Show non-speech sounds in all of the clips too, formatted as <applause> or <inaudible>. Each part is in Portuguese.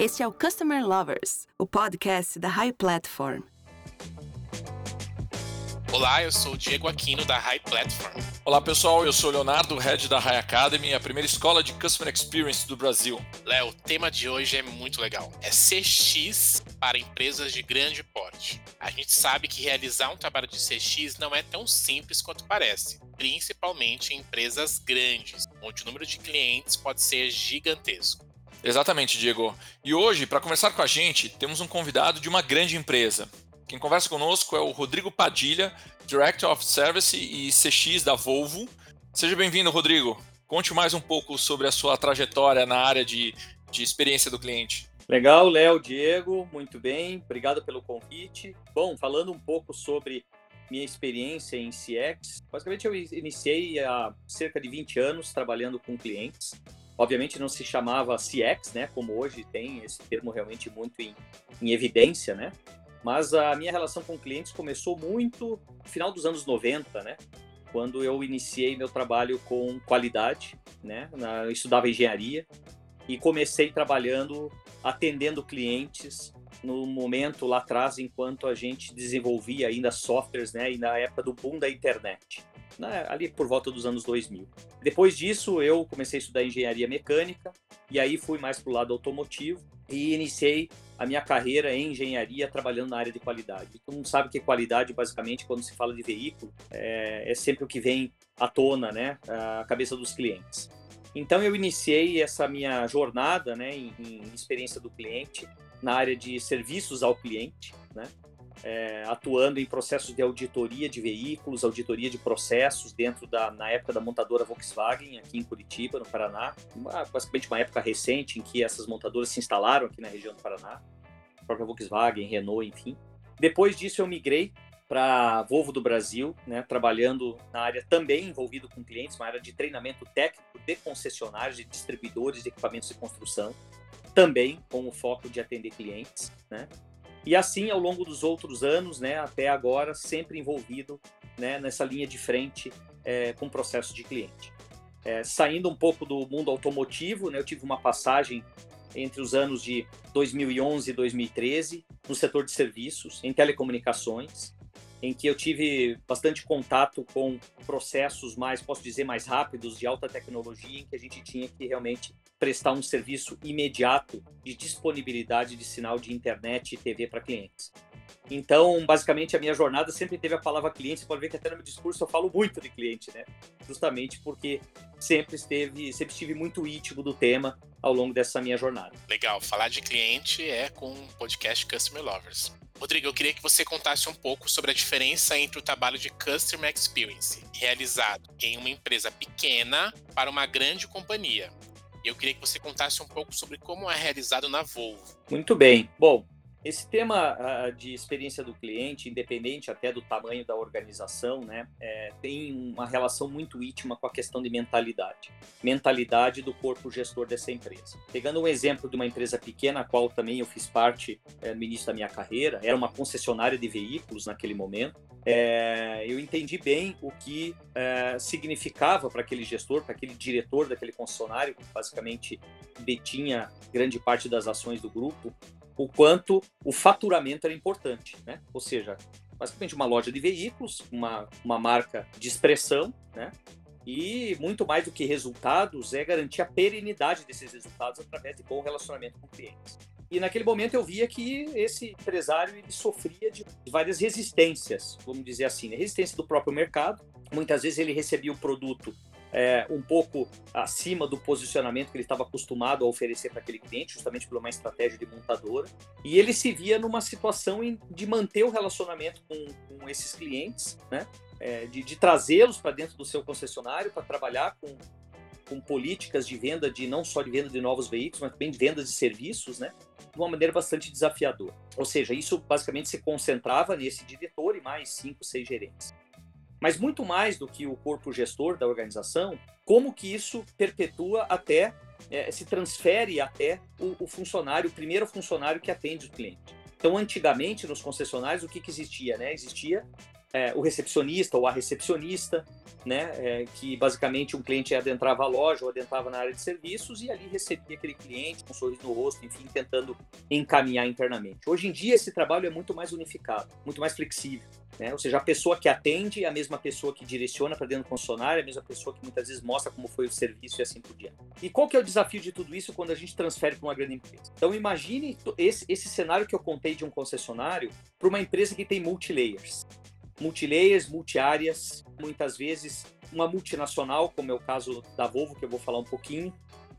Este é o Customer Lovers, o podcast da High Platform. Olá, eu sou o Diego Aquino da High Platform. Olá pessoal, eu sou o Leonardo, head da High Academy, a primeira escola de Customer Experience do Brasil. Léo, o tema de hoje é muito legal. É CX para empresas de grande porte. A gente sabe que realizar um trabalho de CX não é tão simples quanto parece, principalmente em empresas grandes, onde o número de clientes pode ser gigantesco. Exatamente, Diego. E hoje, para conversar com a gente, temos um convidado de uma grande empresa. Quem conversa conosco é o Rodrigo Padilha, Director of Service e CX da Volvo. Seja bem-vindo, Rodrigo. Conte mais um pouco sobre a sua trajetória na área de, de experiência do cliente. Legal, Léo, Diego, muito bem, obrigado pelo convite. Bom, falando um pouco sobre minha experiência em CX, basicamente eu iniciei há cerca de 20 anos trabalhando com clientes. Obviamente não se chamava CX, né, como hoje tem esse termo realmente muito em, em evidência, né? Mas a minha relação com clientes começou muito no final dos anos 90, né? Quando eu iniciei meu trabalho com qualidade, né? Eu estudava engenharia e comecei trabalhando atendendo clientes no momento lá atrás, enquanto a gente desenvolvia ainda softwares, né? E na época do boom da internet né, ali por volta dos anos 2000. Depois disso, eu comecei a estudar engenharia mecânica e aí fui mais para o lado automotivo e iniciei a minha carreira em engenharia trabalhando na área de qualidade. Todo mundo sabe que qualidade, basicamente, quando se fala de veículo, é, é sempre o que vem à tona, né, a cabeça dos clientes. Então eu iniciei essa minha jornada, né, em, em experiência do cliente na área de serviços ao cliente, né, é, atuando em processos de auditoria de veículos, auditoria de processos dentro da, na época da montadora Volkswagen, aqui em Curitiba, no Paraná. Uma, basicamente uma época recente em que essas montadoras se instalaram aqui na região do Paraná. A própria Volkswagen, Renault, enfim. Depois disso eu migrei para Volvo do Brasil, né, trabalhando na área também envolvido com clientes, uma área de treinamento técnico de concessionários, de distribuidores de equipamentos de construção, também com o foco de atender clientes, né? E assim, ao longo dos outros anos, né, até agora, sempre envolvido né, nessa linha de frente é, com o processo de cliente. É, saindo um pouco do mundo automotivo, né, eu tive uma passagem entre os anos de 2011 e 2013 no setor de serviços, em telecomunicações, em que eu tive bastante contato com processos mais, posso dizer, mais rápidos, de alta tecnologia, em que a gente tinha que realmente prestar um serviço imediato de disponibilidade de sinal de internet e TV para clientes. Então, basicamente, a minha jornada sempre teve a palavra cliente. Você pode ver que até no meu discurso eu falo muito de cliente, né? Justamente porque sempre esteve, sempre estive muito íntimo do tema ao longo dessa minha jornada. Legal, falar de cliente é com o podcast Customer Lovers. Rodrigo, eu queria que você contasse um pouco sobre a diferença entre o trabalho de Customer Experience realizado em uma empresa pequena para uma grande companhia. Eu queria que você contasse um pouco sobre como é realizado na Volvo. Muito bem. Bom, esse tema uh, de experiência do cliente, independente até do tamanho da organização, né, é, tem uma relação muito íntima com a questão de mentalidade. Mentalidade do corpo gestor dessa empresa. Pegando um exemplo de uma empresa pequena, a qual também eu fiz parte é, no início da minha carreira, era uma concessionária de veículos naquele momento. É, eu entendi bem o que é, significava para aquele gestor, para aquele diretor daquele concessionário, que basicamente detinha grande parte das ações do grupo, o quanto o faturamento era importante, né? Ou seja, basicamente uma loja de veículos, uma, uma marca de expressão, né? E muito mais do que resultados é garantir a perenidade desses resultados através de bom relacionamento com clientes. E naquele momento eu via que esse empresário ele sofria de várias resistências, vamos dizer assim, né? resistência do próprio mercado. Muitas vezes ele recebia o produto é, um pouco acima do posicionamento que ele estava acostumado a oferecer para aquele cliente, justamente por uma estratégia de montadora. E ele se via numa situação de manter o relacionamento com, com esses clientes, né? É, de, de trazê-los para dentro do seu concessionário para trabalhar com, com políticas de venda de não só de venda de novos veículos, mas também de venda de serviços, né? De uma maneira bastante desafiadora. Ou seja, isso basicamente se concentrava nesse diretor e mais cinco, seis gerentes. Mas muito mais do que o corpo gestor da organização, como que isso perpetua até, é, se transfere até o, o, funcionário, o primeiro funcionário que atende o cliente. Então, antigamente, nos concessionários, o que, que existia? Né? Existia é, o recepcionista ou a recepcionista, né, é, que basicamente um cliente adentrava a loja ou adentrava na área de serviços e ali recebia aquele cliente com um sorriso no rosto, enfim, tentando encaminhar internamente. Hoje em dia esse trabalho é muito mais unificado, muito mais flexível. Né? Ou seja, a pessoa que atende é a mesma pessoa que direciona para dentro do concessionário, é a mesma pessoa que muitas vezes mostra como foi o serviço e assim por diante. E qual que é o desafio de tudo isso quando a gente transfere para uma grande empresa? Então imagine esse, esse cenário que eu contei de um concessionário para uma empresa que tem multilayers. Multilayers, multiáreas, muitas vezes uma multinacional, como é o caso da Volvo, que eu vou falar um pouquinho,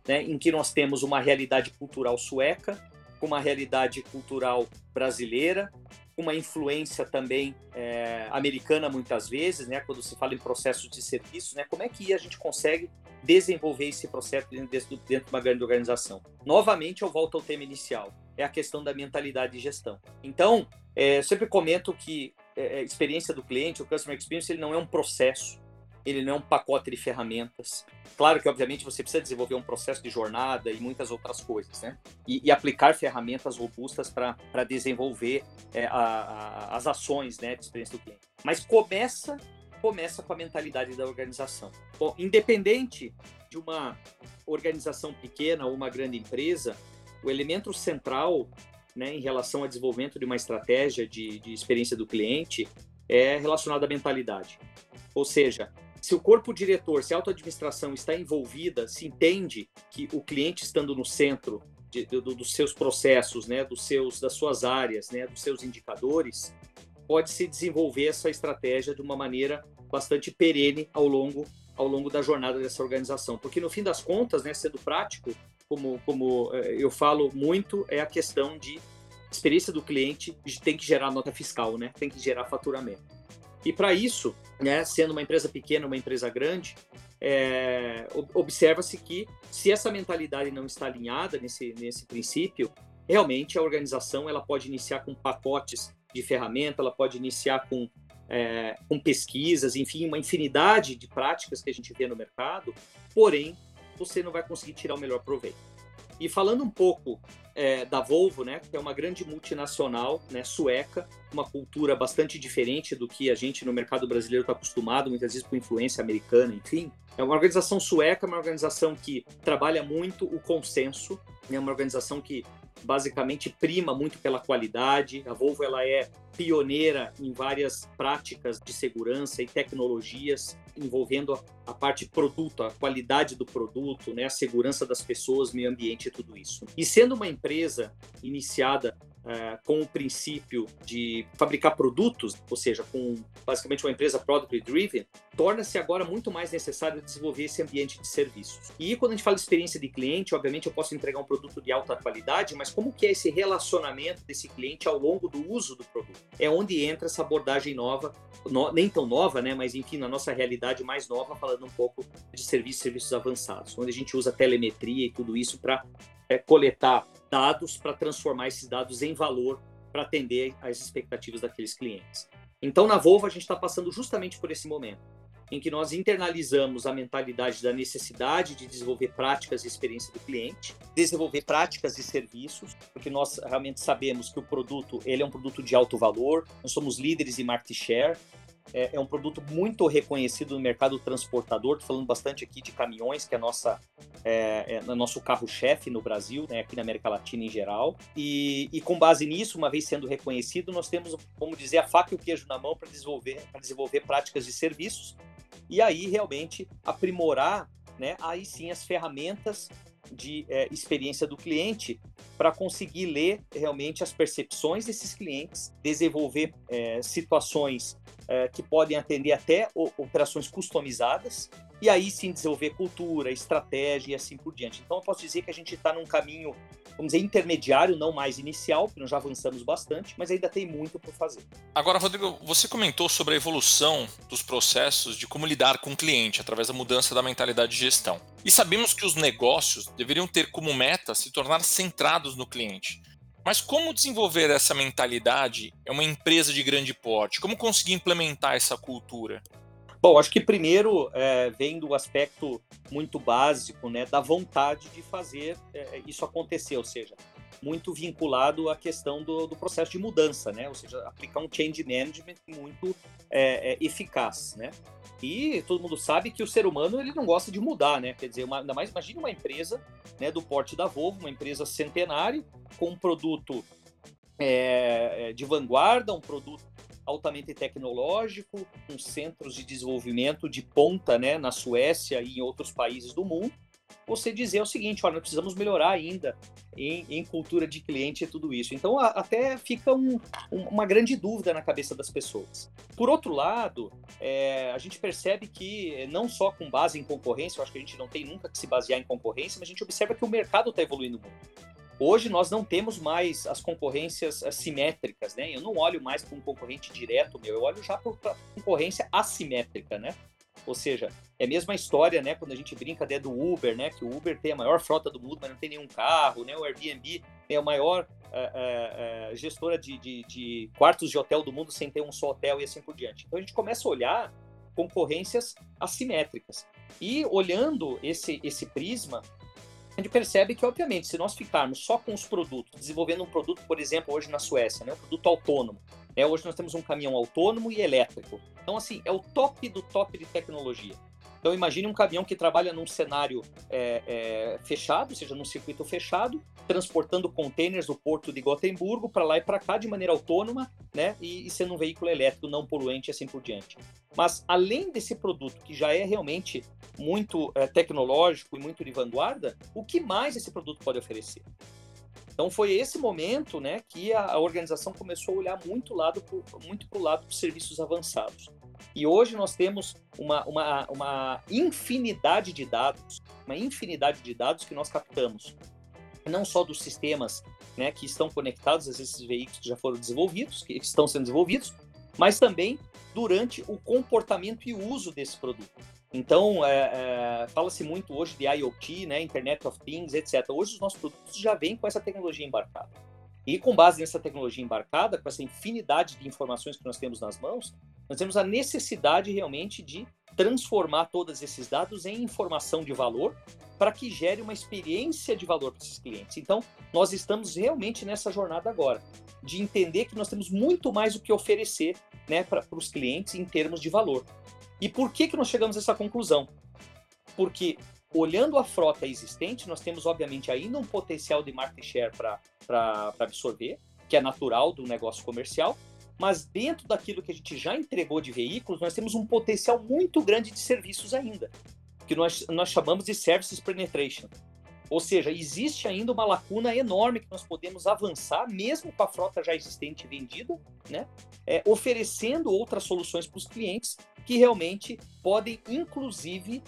né, em que nós temos uma realidade cultural sueca, com uma realidade cultural brasileira, uma influência também é, americana muitas vezes, né? Quando se fala em processos de serviço, né? Como é que a gente consegue desenvolver esse processo dentro, dentro de uma grande organização? Novamente, eu volto ao tema inicial, é a questão da mentalidade de gestão. Então, é, eu sempre comento que é, a experiência do cliente, o customer experience, ele não é um processo, ele não é um pacote de ferramentas. Claro que, obviamente, você precisa desenvolver um processo de jornada e muitas outras coisas, né? E, e aplicar ferramentas robustas para desenvolver é, a, a, as ações né, de experiência do cliente. Mas começa, começa com a mentalidade da organização. Bom, independente de uma organização pequena ou uma grande empresa, o elemento central né, em relação ao desenvolvimento de uma estratégia de, de experiência do cliente é relacionado à mentalidade. Ou seja, se o corpo diretor, se a autoadministração está envolvida, se entende que o cliente estando no centro de, de, dos seus processos, né, dos seus, das suas áreas, né, dos seus indicadores, pode se desenvolver essa estratégia de uma maneira bastante perene ao longo ao longo da jornada dessa organização, porque no fim das contas, né, sendo prático, como como eh, eu falo muito, é a questão de experiência do cliente tem que gerar nota fiscal, né, tem que gerar faturamento. E para isso, né, sendo uma empresa pequena, uma empresa grande, é, observa-se que se essa mentalidade não está alinhada nesse, nesse princípio, realmente a organização ela pode iniciar com pacotes de ferramenta, ela pode iniciar com, é, com pesquisas, enfim, uma infinidade de práticas que a gente vê no mercado, porém, você não vai conseguir tirar o melhor proveito. E falando um pouco é, da Volvo, né, que é uma grande multinacional né, sueca, uma cultura bastante diferente do que a gente no mercado brasileiro está acostumado, muitas vezes com influência americana, enfim. É uma organização sueca, uma organização que trabalha muito o consenso, é uma organização que basicamente prima muito pela qualidade. A Volvo ela é pioneira em várias práticas de segurança e tecnologias envolvendo a, parte produto, a qualidade do produto, né, a segurança das pessoas, meio ambiente e tudo isso. E sendo uma empresa iniciada uh, com o princípio de fabricar produtos, ou seja, com basicamente uma empresa product driven, torna-se agora muito mais necessário desenvolver esse ambiente de serviços. E quando a gente fala de experiência de cliente, obviamente eu posso entregar um produto de alta qualidade, mas como que é esse relacionamento desse cliente ao longo do uso do produto? É onde entra essa abordagem nova, no, nem tão nova, né, mas enfim, na nossa realidade mais nova, falando um pouco de serviços, serviços avançados, onde a gente usa telemetria e tudo isso para é, coletar dados para transformar esses dados em valor para atender às expectativas daqueles clientes. Então, na Volvo, a gente está passando justamente por esse momento, em que nós internalizamos a mentalidade da necessidade de desenvolver práticas e experiência do cliente, desenvolver práticas e serviços, porque nós realmente sabemos que o produto ele é um produto de alto valor, nós somos líderes em market share, é, é, um produto muito reconhecido no mercado transportador. Estou falando bastante aqui de caminhões, que é, nossa, é, é nosso carro-chefe no Brasil, né, aqui na América Latina em geral. E, e, com base nisso, uma vez sendo reconhecido, nós temos, vamos dizer, a faca e o queijo na mão para desenvolver, desenvolver práticas de serviços e aí realmente aprimorar, né, aí sim as ferramentas de é, experiência do cliente para conseguir ler realmente as percepções desses clientes, desenvolver é, situações é, que podem atender até operações customizadas e aí sim desenvolver cultura, estratégia e assim por diante. Então eu posso dizer que a gente está num caminho, vamos dizer, intermediário, não mais inicial, porque nós já avançamos bastante, mas ainda tem muito por fazer. Agora, Rodrigo, você comentou sobre a evolução dos processos de como lidar com o cliente através da mudança da mentalidade de gestão. E sabemos que os negócios deveriam ter como meta se tornar centrados no cliente. Mas como desenvolver essa mentalidade é uma empresa de grande porte? Como conseguir implementar essa cultura? Bom, acho que primeiro é, vem do aspecto muito básico, né, da vontade de fazer é, isso acontecer, ou seja, muito vinculado à questão do, do, processo de mudança, né? Ou seja, aplicar um change management muito é, é, eficaz, né? E todo mundo sabe que o ser humano ele não gosta de mudar, né? Quer dizer, uma, ainda mais imagine uma empresa, né, do porte da Volvo, uma empresa centenária com um produto é, é de vanguarda, um produto altamente tecnológico, com centros de desenvolvimento de ponta, né, na Suécia e em outros países do mundo você dizer o seguinte, olha, nós precisamos melhorar ainda em, em cultura de cliente e tudo isso. Então, a, até fica um, um, uma grande dúvida na cabeça das pessoas. Por outro lado, é, a gente percebe que, não só com base em concorrência, eu acho que a gente não tem nunca que se basear em concorrência, mas a gente observa que o mercado está evoluindo muito. Hoje nós não temos mais as concorrências simétricas, né? Eu não olho mais para um concorrente direto meu, eu olho já para concorrência assimétrica, né? Ou seja, é a mesma história, né? Quando a gente brinca até do Uber, né? Que o Uber tem a maior frota do mundo, mas não tem nenhum carro, né? O Airbnb é a maior uh, uh, gestora de, de, de, quartos de hotel do mundo sem ter um só hotel e assim por diante. Então a gente começa a olhar concorrências assimétricas. E olhando esse, esse prisma, gente percebe que, obviamente, se nós ficarmos só com os produtos, desenvolvendo um produto, por exemplo, hoje na Suécia, né, um produto autônomo, é, hoje nós temos um caminhão autônomo e elétrico. Então, assim, é o top do top de tecnologia. Então, imagine um caminhão que trabalha num cenário é, é, fechado, ou seja, num circuito fechado, transportando containers do porto de Gotemburgo para lá e para cá de maneira autônoma, né? E, e, sendo um veículo elétrico não poluente e assim por diante. Mas, além desse produto, que já é realmente muito é, tecnológico e muito de vanguarda, o que mais esse produto pode oferecer? Então foi esse momento, né, que a, a organização começou a olhar muito lado pro, muito para o lado dos serviços avançados. E hoje nós temos uma, uma, uma infinidade de dados, uma infinidade de dados que nós captamos, não só dos sistemas né, que estão conectados a esses veículos que já foram desenvolvidos, que estão sendo desenvolvidos, mas também durante o comportamento e uso desse produto. Então, é, é, fala-se muito hoje de IoT, né, Internet of Things, etc. Hoje os nossos produtos já vêm com essa tecnologia embarcada. E com base nessa tecnologia embarcada, com essa infinidade de informações que nós temos nas mãos, nós temos a necessidade realmente de transformar todos esses dados em informação de valor para que gere uma experiência de valor para esses clientes. Então, nós estamos realmente nessa jornada agora, de entender que nós temos muito mais o que oferecer né, para os clientes em termos de valor. E por que, que nós chegamos a essa conclusão? Porque olhando a frota existente, nós temos obviamente ainda um potencial de market share para absorver, que é natural do negócio comercial, mas dentro daquilo que a gente já entregou de veículos, nós temos um potencial muito grande de serviços ainda, que nós, nós chamamos de services penetration. Ou seja, existe ainda uma lacuna enorme que nós podemos avançar, mesmo com a frota já existente vendida, né? É, oferecendo outras soluções para os clientes que realmente podem, inclusive,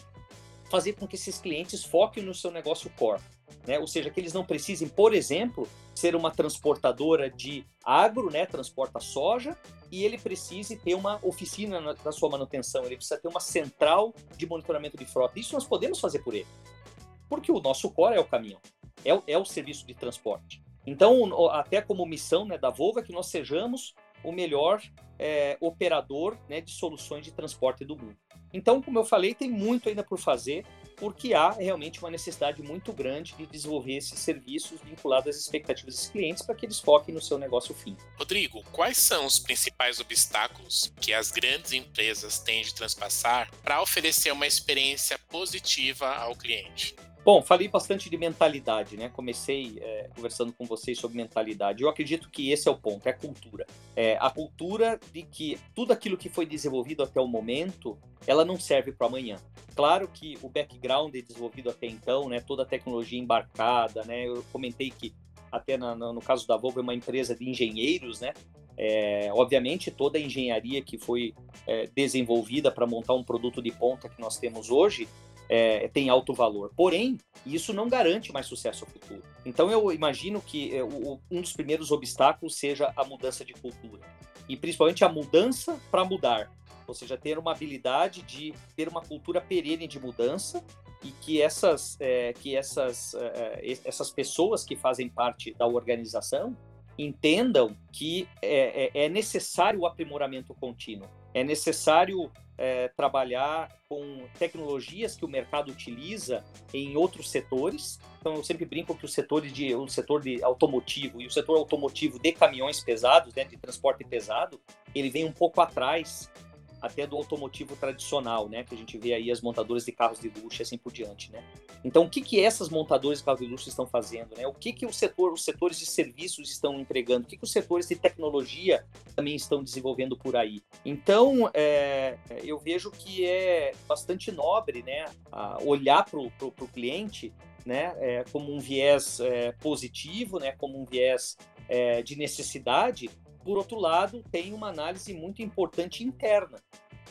fazer com que esses clientes foquem no seu negócio core. Né? Ou seja, que eles não precisem, por exemplo, ser uma transportadora de agro, né? transporta soja, e ele precise ter uma oficina na, na sua manutenção, ele precisa ter uma central de monitoramento de frota. Isso nós podemos fazer por ele, porque o nosso core é o caminhão, é, é o serviço de transporte. Então, até como missão né, da Volvo é que nós sejamos o melhor é, operador né, de soluções de transporte do mundo. Então, como eu falei, tem muito ainda por fazer, porque há realmente uma necessidade muito grande de desenvolver esses serviços vinculados às expectativas dos clientes para que eles foquem no seu negócio fim. Rodrigo, quais são os principais obstáculos que as grandes empresas têm de transpassar para oferecer uma experiência positiva ao cliente? Bom, falei bastante de mentalidade, né? Comecei é, conversando com vocês sobre mentalidade. Eu acredito que esse é o ponto, é a cultura. É, a cultura de que tudo aquilo que foi desenvolvido até o momento, ela não serve para amanhã. Claro que o background desenvolvido até então, né? Toda a tecnologia embarcada, né? Eu comentei que até na, no caso da Volvo é uma empresa de engenheiros, né? É, obviamente toda a engenharia que foi é, desenvolvida para montar um produto de ponta que nós temos hoje é, tem alto valor. Porém, isso não garante mais sucesso futuro. Então, eu imagino que é, o, um dos primeiros obstáculos seja a mudança de cultura. E principalmente a mudança para mudar. Ou seja, ter uma habilidade de ter uma cultura perene de mudança e que essas, é, que essas, é, é essas pessoas que fazem parte da organização entendam que é, é, é necessário o aprimoramento contínuo É necessário é, trabalhar com tecnologias que o mercado utiliza em outros setores. Então, eu sempre brinco que o setor de, o setor de automotivo e o setor automotivo de caminhões pesados, né, de transporte pesado, ele vem um pouco atrás até do automotivo tradicional, né? Que a gente vê aí as montadoras de carros de luxo e assim por diante, né? Então, o que que essas montadoras de carros de luxo estão fazendo, né? O que que o setor, os setores de serviços estão entregando? O que que os setores de tecnologia também estão desenvolvendo por aí? Então, é, eu vejo que é bastante nobre, né? olhar para o cliente, né? É, como um viés é, positivo, né? Como um viés é, de necessidade, por outro lado, tem uma análise muito importante interna,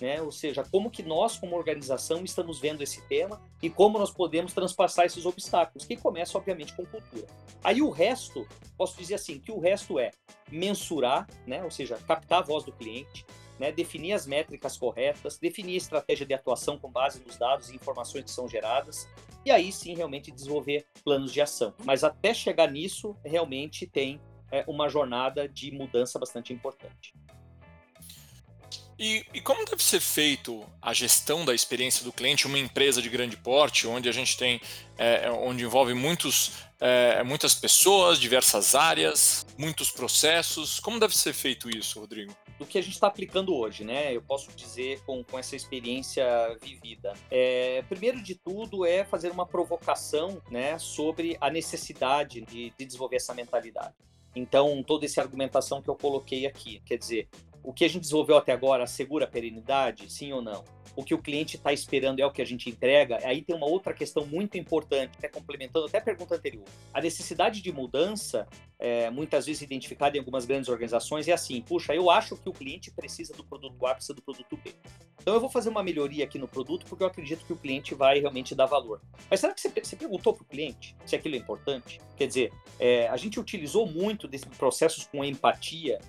né? Ou seja, como que nós, como organização, estamos vendo esse tema e como nós podemos transpassar esses obstáculos, que começa, obviamente, com cultura. Aí o resto, posso dizer assim, que o resto é mensurar, né? Ou seja, captar a voz do cliente, né? definir as métricas corretas, definir a estratégia de atuação com base nos dados e informações que são geradas, e aí sim realmente desenvolver planos de ação. Mas até chegar nisso, realmente tem é, uma jornada de mudança bastante importante. E, e, como deve ser feito a gestão da experiência do cliente, uma empresa de grande porte, onde a gente tem, é, onde envolve muitos, é, muitas pessoas, diversas áreas, muitos processos? Como deve ser feito isso, Rodrigo? Do que a gente está aplicando hoje, né? Eu posso dizer com, com essa experiência vivida. É, primeiro de tudo é fazer uma provocação, né, sobre a necessidade de, de desenvolver essa mentalidade. Então, toda essa argumentação que eu coloquei aqui, quer dizer, o que a gente desenvolveu até agora assegura a perenidade, sim ou não? O que o cliente está esperando é o que a gente entrega? Aí tem uma outra questão muito importante, até complementando até a pergunta anterior. A necessidade de mudança, é, muitas vezes identificada em algumas grandes organizações, é assim: puxa, eu acho que o cliente precisa do produto A, precisa do produto B. Então eu vou fazer uma melhoria aqui no produto porque eu acredito que o cliente vai realmente dar valor. Mas será que você, você perguntou para o cliente se aquilo é importante? Quer dizer, é, a gente utilizou muito desses processos com empatia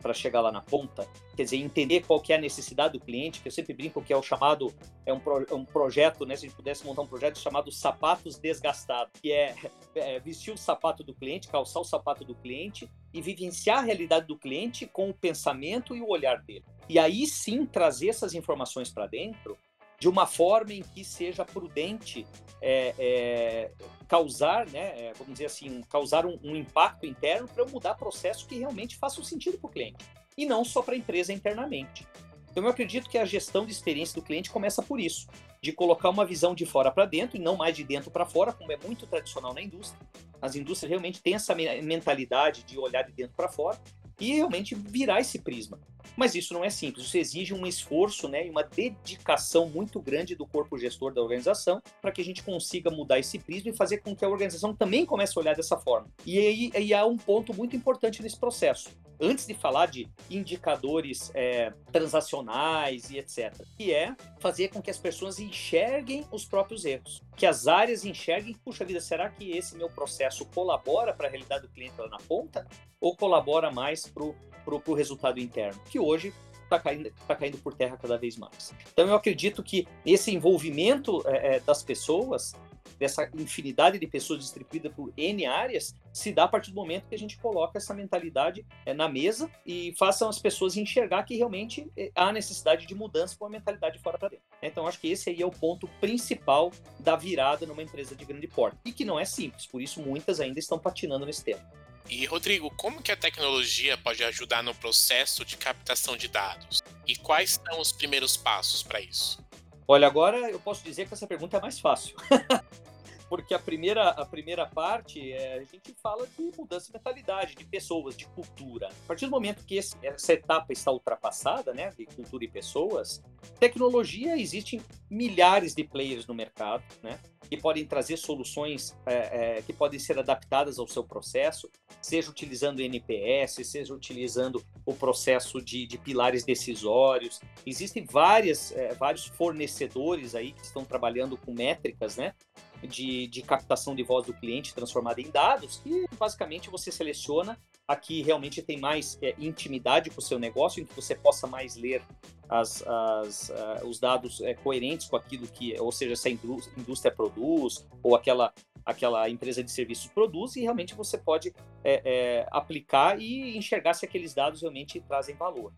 para chegar lá na ponta, quer dizer, entender qual que é a necessidade do cliente, que eu sempre brinco que é o chamado, é um, pro, é um projeto, né, se a gente pudesse montar um projeto chamado sapatos desgastados, que é, é, vestir o sapato do cliente, calçar o sapato do cliente e vivenciar a realidade do cliente com o pensamento e o olhar dele. E aí sim trazer essas informações para dentro de uma forma em que seja prudente é, é, causar, né, é, vamos dizer assim, causar um, um impacto interno para mudar processo que realmente faça sentido para o cliente e não só para a empresa internamente. Então eu acredito que a gestão de experiência do cliente começa por isso, de colocar uma visão de fora para dentro e não mais de dentro para fora, como é muito tradicional na indústria. As indústrias realmente têm essa mentalidade de olhar de dentro para fora e realmente virar esse prisma. Mas isso não é simples, isso exige um esforço né, e uma dedicação muito grande do corpo gestor da organização para que a gente consiga mudar esse prisma e fazer com que a organização também comece a olhar dessa forma. E aí, aí há um ponto muito importante nesse processo. Antes de falar de indicadores é, transacionais e etc., que é fazer com que as pessoas enxerguem os próprios erros, que as áreas enxerguem, puxa vida, será que esse meu processo colabora para a realidade do cliente lá na ponta ou colabora mais para o resultado interno, que hoje está caindo, tá caindo por terra cada vez mais. Então, eu acredito que esse envolvimento é, é, das pessoas, dessa infinidade de pessoas distribuídas por N áreas, se dá a partir do momento que a gente coloca essa mentalidade é, na mesa e façam as pessoas enxergar que realmente é, há necessidade de mudança com a mentalidade fora para dentro. Então, acho que esse aí é o ponto principal da virada numa empresa de grande porte. E que não é simples, por isso muitas ainda estão patinando nesse tema. E Rodrigo, como que a tecnologia pode ajudar no processo de captação de dados? E quais são os primeiros passos para isso? Olha, agora eu posso dizer que essa pergunta é mais fácil. <laughs> porque a primeira, a primeira parte é, a gente fala de mudança de mentalidade, de pessoas, de cultura. A partir do momento que esse, essa etapa está ultrapassada, né, de cultura e pessoas, tecnologia existem milhares de players no mercado, né, que podem trazer soluções é, é, que podem ser adaptadas ao seu processo, seja utilizando NPS, seja utilizando o processo de, de pilares decisórios. Existem várias, é, vários fornecedores aí que estão trabalhando com métricas, né, de, de captação de voz do cliente transformada em dados, que basicamente você seleciona aqui realmente tem mais é, intimidade com o seu negócio, em que você possa mais ler as, as, uh, os dados é, coerentes com aquilo que, ou seja, essa indústria produz, ou aquela, aquela empresa de serviços produz, e realmente você pode é, é, aplicar e enxergar se aqueles dados realmente trazem valor.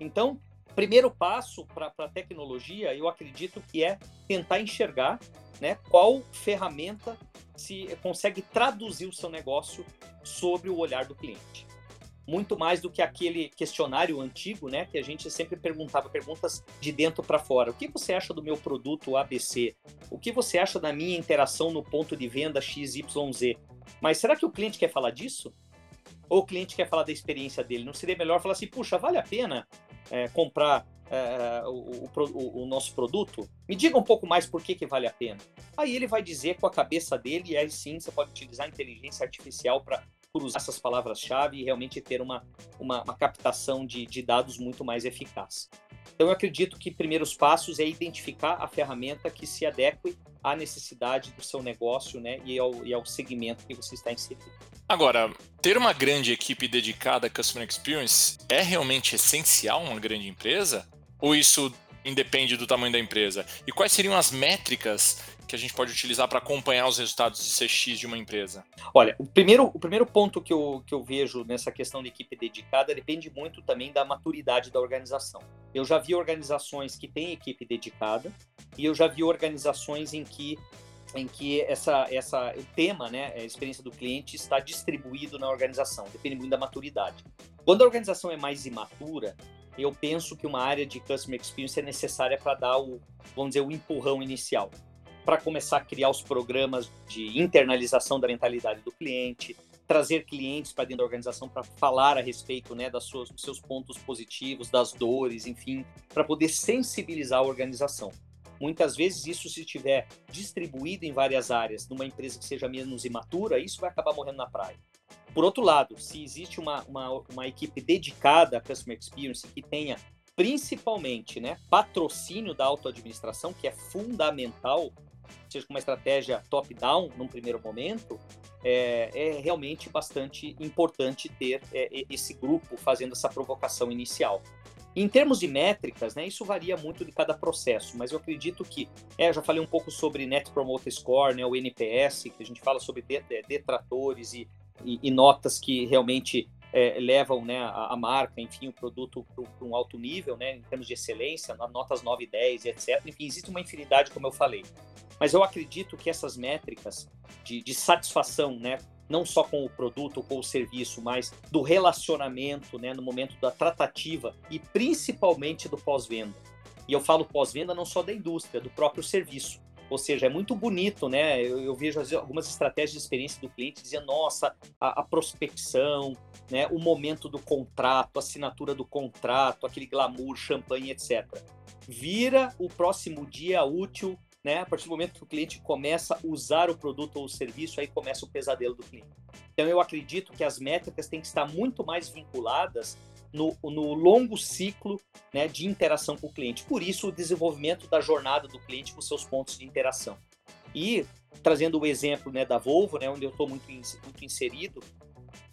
Então, primeiro passo para a tecnologia, eu acredito que é tentar enxergar né, qual ferramenta se consegue traduzir o seu negócio sobre o olhar do cliente. Muito mais do que aquele questionário antigo, né, que a gente sempre perguntava perguntas de dentro para fora. O que você acha do meu produto ABC? O que você acha da minha interação no ponto de venda XYZ? Mas será que o cliente quer falar disso? Ou o cliente quer falar da experiência dele? Não seria melhor falar assim, puxa, vale a pena é, comprar é, o, o, o, nosso produto? Me diga um pouco mais por que, que vale a pena. Aí ele vai dizer com a cabeça dele, e aí sim você pode utilizar a inteligência artificial para cruzar essas palavras-chave e realmente ter uma, uma, uma captação de, de dados muito mais eficaz. Então, eu acredito que primeiros passos é identificar a ferramenta que se adeque à necessidade do seu negócio né, e, ao, e ao segmento que você está inserido. Agora, ter uma grande equipe dedicada a Customer Experience é realmente essencial uma grande empresa? Ou isso independe do tamanho da empresa? E quais seriam as métricas que a gente pode utilizar para acompanhar os resultados de CX de uma empresa? Olha, o primeiro, o primeiro ponto que eu, que eu vejo nessa questão de equipe dedicada depende muito também da maturidade da organização. Eu já vi organizações que têm equipe dedicada e eu já vi organizações em que em que essa, essa, o tema, né, a experiência do cliente, está distribuído na organização, depende muito da maturidade. Quando a organização é mais imatura, eu penso que uma área de Customer Experience é necessária para dar o, vamos dizer, o empurrão inicial, para começar a criar os programas de internalização da mentalidade do cliente, trazer clientes para dentro da organização para falar a respeito né, das suas, dos seus pontos positivos, das dores, enfim, para poder sensibilizar a organização. Muitas vezes, isso se estiver distribuído em várias áreas, numa empresa que seja menos imatura, isso vai acabar morrendo na praia. Por outro lado, se existe uma, uma, uma equipe dedicada à Customer Experience que tenha principalmente né, patrocínio da autoadministração, que é fundamental, seja com uma estratégia top-down num primeiro momento, é, é, realmente bastante importante ter é, esse grupo fazendo essa provocação inicial. Em termos de métricas, né, isso varia muito de cada processo, mas eu acredito que, é, já falei um pouco sobre Net Promoter Score, né, o NPS, que a gente fala sobre detratores e, e, e notas que realmente é, levam né, a, a, marca, enfim, o produto para um alto nível, né, em termos de excelência, notas 9 e 10, etc. Enfim, existe uma infinidade, como eu falei. Mas eu acredito que essas métricas de, de satisfação, né, não só com o produto ou com o serviço, mas do relacionamento, né, no momento da tratativa e principalmente do pós-venda. E eu falo pós-venda não só da indústria, do próprio serviço. Ou seja, é muito bonito, né? Eu, eu vejo algumas estratégias de experiência do cliente dizendo, nossa, a, a, prospecção, né? o momento do contrato, a assinatura do contrato, aquele glamour, champanhe, etc. Vira o próximo dia útil né? A partir do momento que o cliente começa a usar o produto ou o serviço, aí começa o pesadelo do cliente. Então, eu acredito que as métricas têm que estar muito mais vinculadas no, no longo ciclo né, de interação com o cliente. Por isso, o desenvolvimento da jornada do cliente com seus pontos de interação. E, trazendo o exemplo né, da Volvo, né, onde eu estou muito, muito inserido,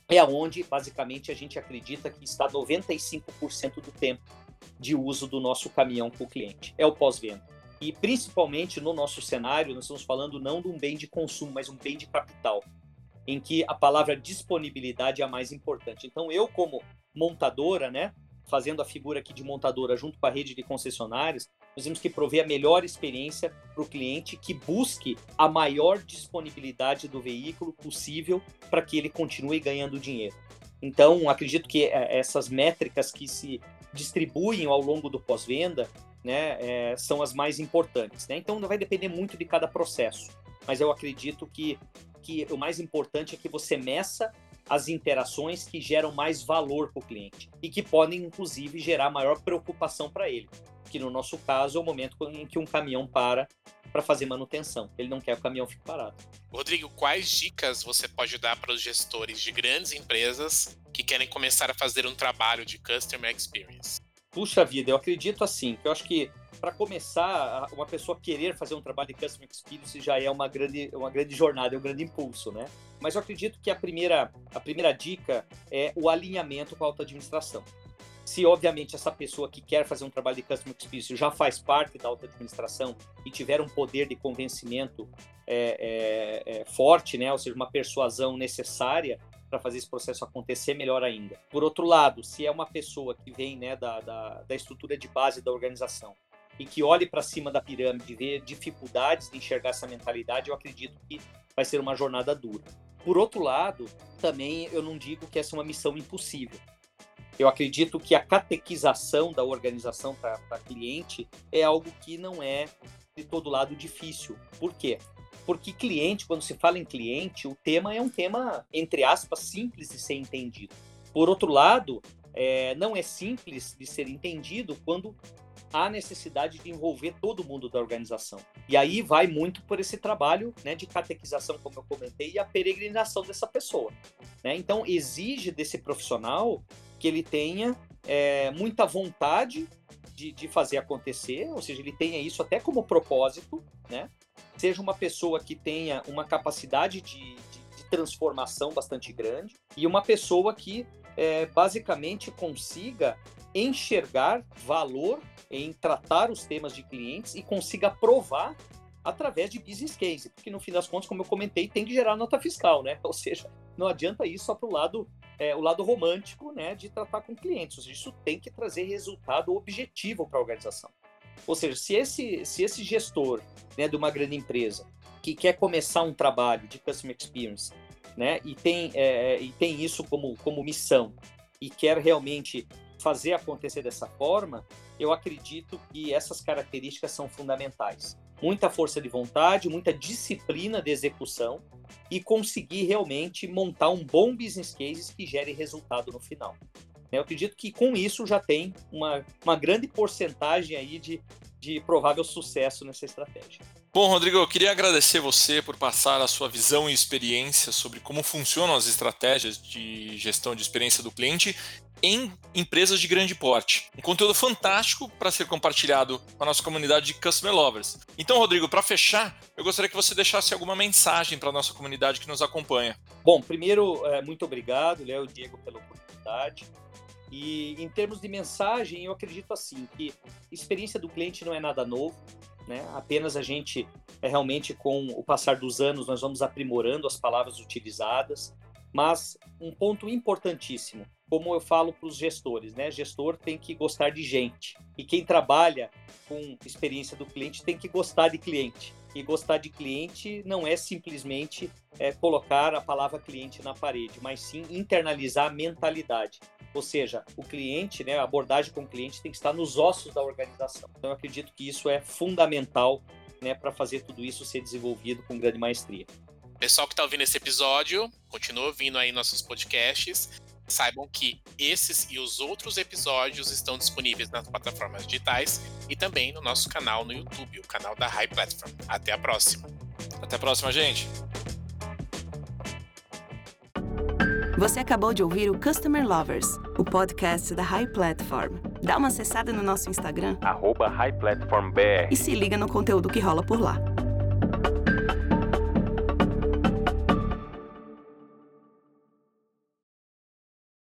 é onde, basicamente, a gente acredita que está 95% do tempo de uso do nosso caminhão com o cliente. É o pós-venda. E principalmente no nosso cenário, nós estamos falando não de um bem de consumo, mas um bem de capital, em que a palavra disponibilidade é a mais importante. Então, eu, como montadora, né, fazendo a figura aqui de montadora junto com a rede de concessionários, nós temos que prover a melhor experiência para o cliente que busque a maior disponibilidade do veículo possível para que ele continue ganhando dinheiro. Então, acredito que é, essas métricas que se distribuem ao longo do pós-venda, né, é, são as mais importantes. Né? Então, vai depender muito de cada processo. Mas eu acredito que, que o mais importante é que você meça as interações que geram mais valor para o cliente e que podem, inclusive, gerar maior preocupação para ele. Que no nosso caso é o momento em que um caminhão para para fazer manutenção. Ele não quer que o caminhão fique parado. Rodrigo, quais dicas você pode dar para os gestores de grandes empresas que querem começar a fazer um trabalho de customer experience? Puxa vida, eu acredito assim, eu acho que para começar, uma pessoa querer fazer um trabalho de customer experience já é uma grande, uma grande jornada, é um grande impulso, né? Mas eu acredito que a primeira, a primeira dica é o alinhamento com a auto-administração. Se, obviamente, essa pessoa que quer fazer um trabalho de customer experience já faz parte da auto-administração e tiver um poder de convencimento é, é, é, forte, né? ou seja, uma persuasão necessária, para fazer esse processo acontecer, melhor ainda. Por outro lado, se é uma pessoa que vem né, da, da, da estrutura de base da organização e que olhe para cima da pirâmide e vê dificuldades de enxergar essa mentalidade, eu acredito que vai ser uma jornada dura. Por outro lado, também eu não digo que essa é uma missão impossível. Eu acredito que a catequização da organização para cliente é algo que não é de todo lado difícil. Por quê? Porque cliente, quando se fala em cliente, o tema é um tema, entre aspas, simples de ser entendido. Por outro lado, é, não é simples de ser entendido quando há necessidade de envolver todo mundo da organização. E aí vai muito por esse trabalho né, de catequização, como eu comentei, e a peregrinação dessa pessoa. Né? Então, exige desse profissional que ele tenha é, muita vontade de, de, fazer acontecer, ou seja, ele tenha isso até como propósito, né? Seja uma pessoa que tenha uma capacidade de, de, de transformação bastante grande e uma pessoa que é, basicamente consiga enxergar valor em tratar os temas de clientes e consiga provar através de business case, porque no fim das contas, como eu comentei, tem que gerar nota fiscal, né? <laughs> Ou seja, não adianta ir só para o lado, é, o lado romântico, né, de tratar com clientes. Isso tem que trazer resultado objetivo para a organização. Ou seja, se esse, se esse gestor né, de uma grande empresa que quer começar um trabalho de customer experience, né, e tem, é, e tem isso como, como missão e quer realmente fazer acontecer dessa forma, eu acredito que essas características são fundamentais. Muita força de vontade, muita disciplina de execução e conseguir realmente montar um bom business case que gere resultado no final. Eu acredito que com isso já tem uma, uma grande porcentagem aí de, de provável sucesso nessa estratégia. Bom, Rodrigo, eu queria agradecer você por passar a sua visão e experiência sobre como funcionam as estratégias de gestão de experiência do cliente em empresas de grande porte. Um conteúdo fantástico para ser compartilhado com a nossa comunidade de Customer Lovers. Então, Rodrigo, para fechar, eu gostaria que você deixasse alguma mensagem para a nossa comunidade que nos acompanha. Bom, primeiro, é, muito obrigado, Léo e Diego, pela oportunidade. E em termos de mensagem, eu acredito assim que experiência do cliente não é nada novo, né? Apenas a gente é realmente com o passar dos anos nós vamos aprimorando as palavras utilizadas, mas um ponto importantíssimo, como eu falo para os gestores, né? Gestor tem que gostar de gente. E quem trabalha com experiência do cliente tem que gostar de cliente. E gostar de cliente não é simplesmente é, colocar a palavra cliente na parede, mas sim internalizar a mentalidade. Ou seja, o cliente, né, a abordagem com o cliente tem que estar nos ossos da organização. Então, eu acredito que isso é fundamental né, para fazer tudo isso ser desenvolvido com grande maestria. Pessoal que está ouvindo esse episódio, continua ouvindo aí nossos podcasts. Saibam que esses e os outros episódios estão disponíveis nas plataformas digitais e também no nosso canal no YouTube, o canal da High Platform. Até a próxima. Até a próxima, gente. Você acabou de ouvir o Customer Lovers, o podcast da High Platform. Dá uma acessada no nosso Instagram, arroba High Platform BR. e se liga no conteúdo que rola por lá.